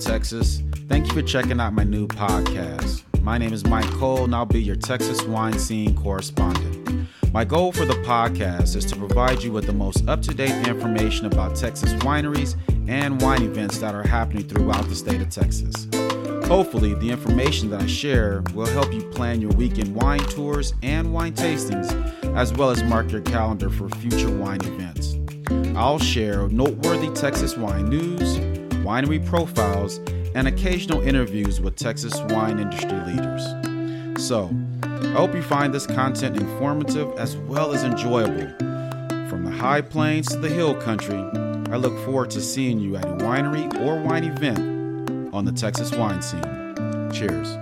Texas? Thank you for checking out my new podcast. My name is Mike Cole, and I'll be your Texas wine scene correspondent. My goal for the podcast is to provide you with the most up to date information about Texas wineries and wine events that are happening throughout the state of Texas. Hopefully, the information that I share will help you plan your weekend wine tours and wine tastings, as well as mark your calendar for future wine events. I'll share noteworthy Texas wine news, winery profiles, and occasional interviews with Texas wine industry leaders. So, I hope you find this content informative as well as enjoyable. From the high plains to the hill country, I look forward to seeing you at a winery or wine event on the Texas wine scene. Cheers.